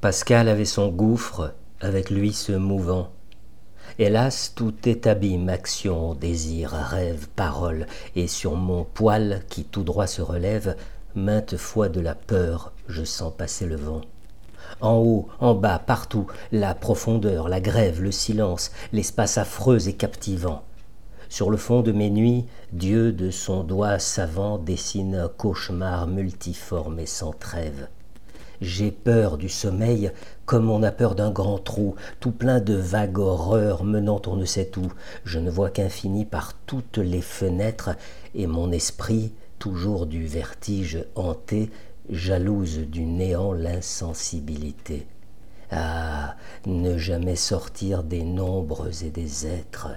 Pascal avait son gouffre, avec lui ce mouvant. Hélas, tout est abîme, action, désir, rêve, parole, et sur mon poil qui tout droit se relève, maintes fois de la peur, je sens passer le vent. En haut, en bas, partout, la profondeur, la grève, le silence, l'espace affreux et captivant. Sur le fond de mes nuits, Dieu de son doigt savant dessine un cauchemar multiforme et sans trêve. J'ai peur du sommeil comme on a peur d'un grand trou, tout plein de vagues horreurs menant on ne sait où. Je ne vois qu'infini par toutes les fenêtres, et mon esprit, toujours du vertige hanté, jalouse du néant l'insensibilité. Ah, ne jamais sortir des nombres et des êtres.